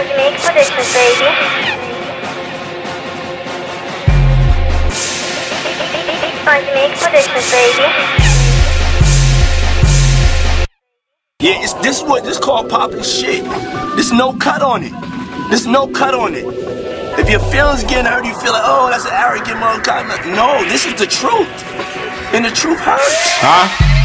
Time to make predictions, baby. Time to make predictions, baby. Yeah, it's, this is what this called popping shit. There's no cut on it. There's no cut on it. If your feelings getting hurt, you feel like, oh, that's an arrogant motherfucker. No, this is the truth. And the truth hurts. Huh?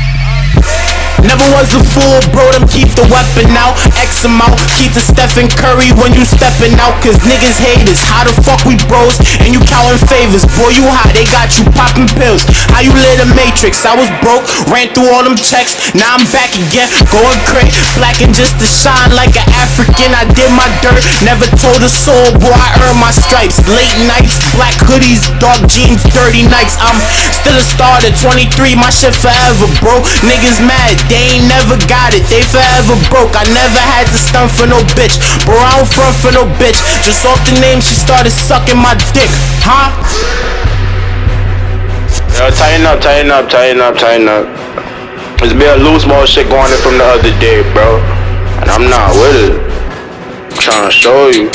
Never was a fool, bro, them keep the weapon out. X them out, keep the Stephen Curry when you stepping out. Cause niggas hate us, how the fuck we bros? And you counting favors, boy you hot, they got you popping pills. How you lit a matrix, I was broke, ran through all them checks. Now I'm back again, going crazy. Black and just to shine like an African. I did my dirt, never told a soul, boy I earned my stripes. Late nights, black hoodies, dark jeans, dirty nights. I'm still a starter, 23, my shit forever, bro Niggas mad, they ain't never got it, they forever broke. I never had to stunt for no bitch, bro. I don't front for no bitch. Just off the name, she started sucking my dick, huh? Yo, tighten up, tighten up, tighten up, tighten up. There's been a loose more shit going in from the other day, bro. And I'm not with it. I'm trying to show you.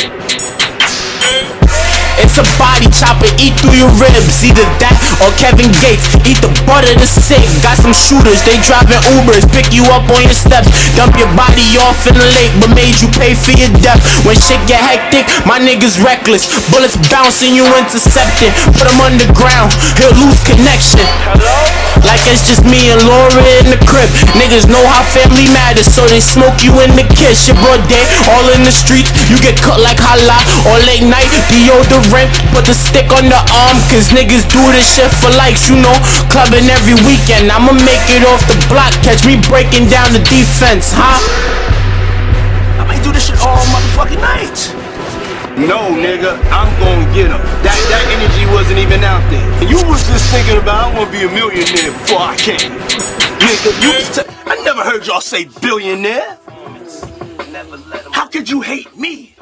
It's a body chopper, eat through your ribs. Either that or Kevin Gates. Eat the butt of the stick. Got some shooters, they driving Ubers. Pick you up on your steps. Dump your body off in the lake, but made you pay for your death. When shit get hectic, my niggas reckless. Bullets bouncing, you intercepted. Put them underground, he'll lose connection. Like it's just me and Laura in the crib. Niggas know how family matters, so they smoke you in the kiss. Your broad day, all in the streets. You get cut like hala. Or late night, deodorant. Put the stick on the arm, cause niggas do this shit for likes, you know. Clubbing every weekend. I'ma make it off the block. Catch me breaking down the defense, huh? I might do this shit all motherfucking night. No, nigga, I'm gonna get him. That that energy wasn't even out there. And you was just thinking about I wanna be a millionaire before I came. Nigga, you was t- I never heard y'all say billionaire. How could you hate me?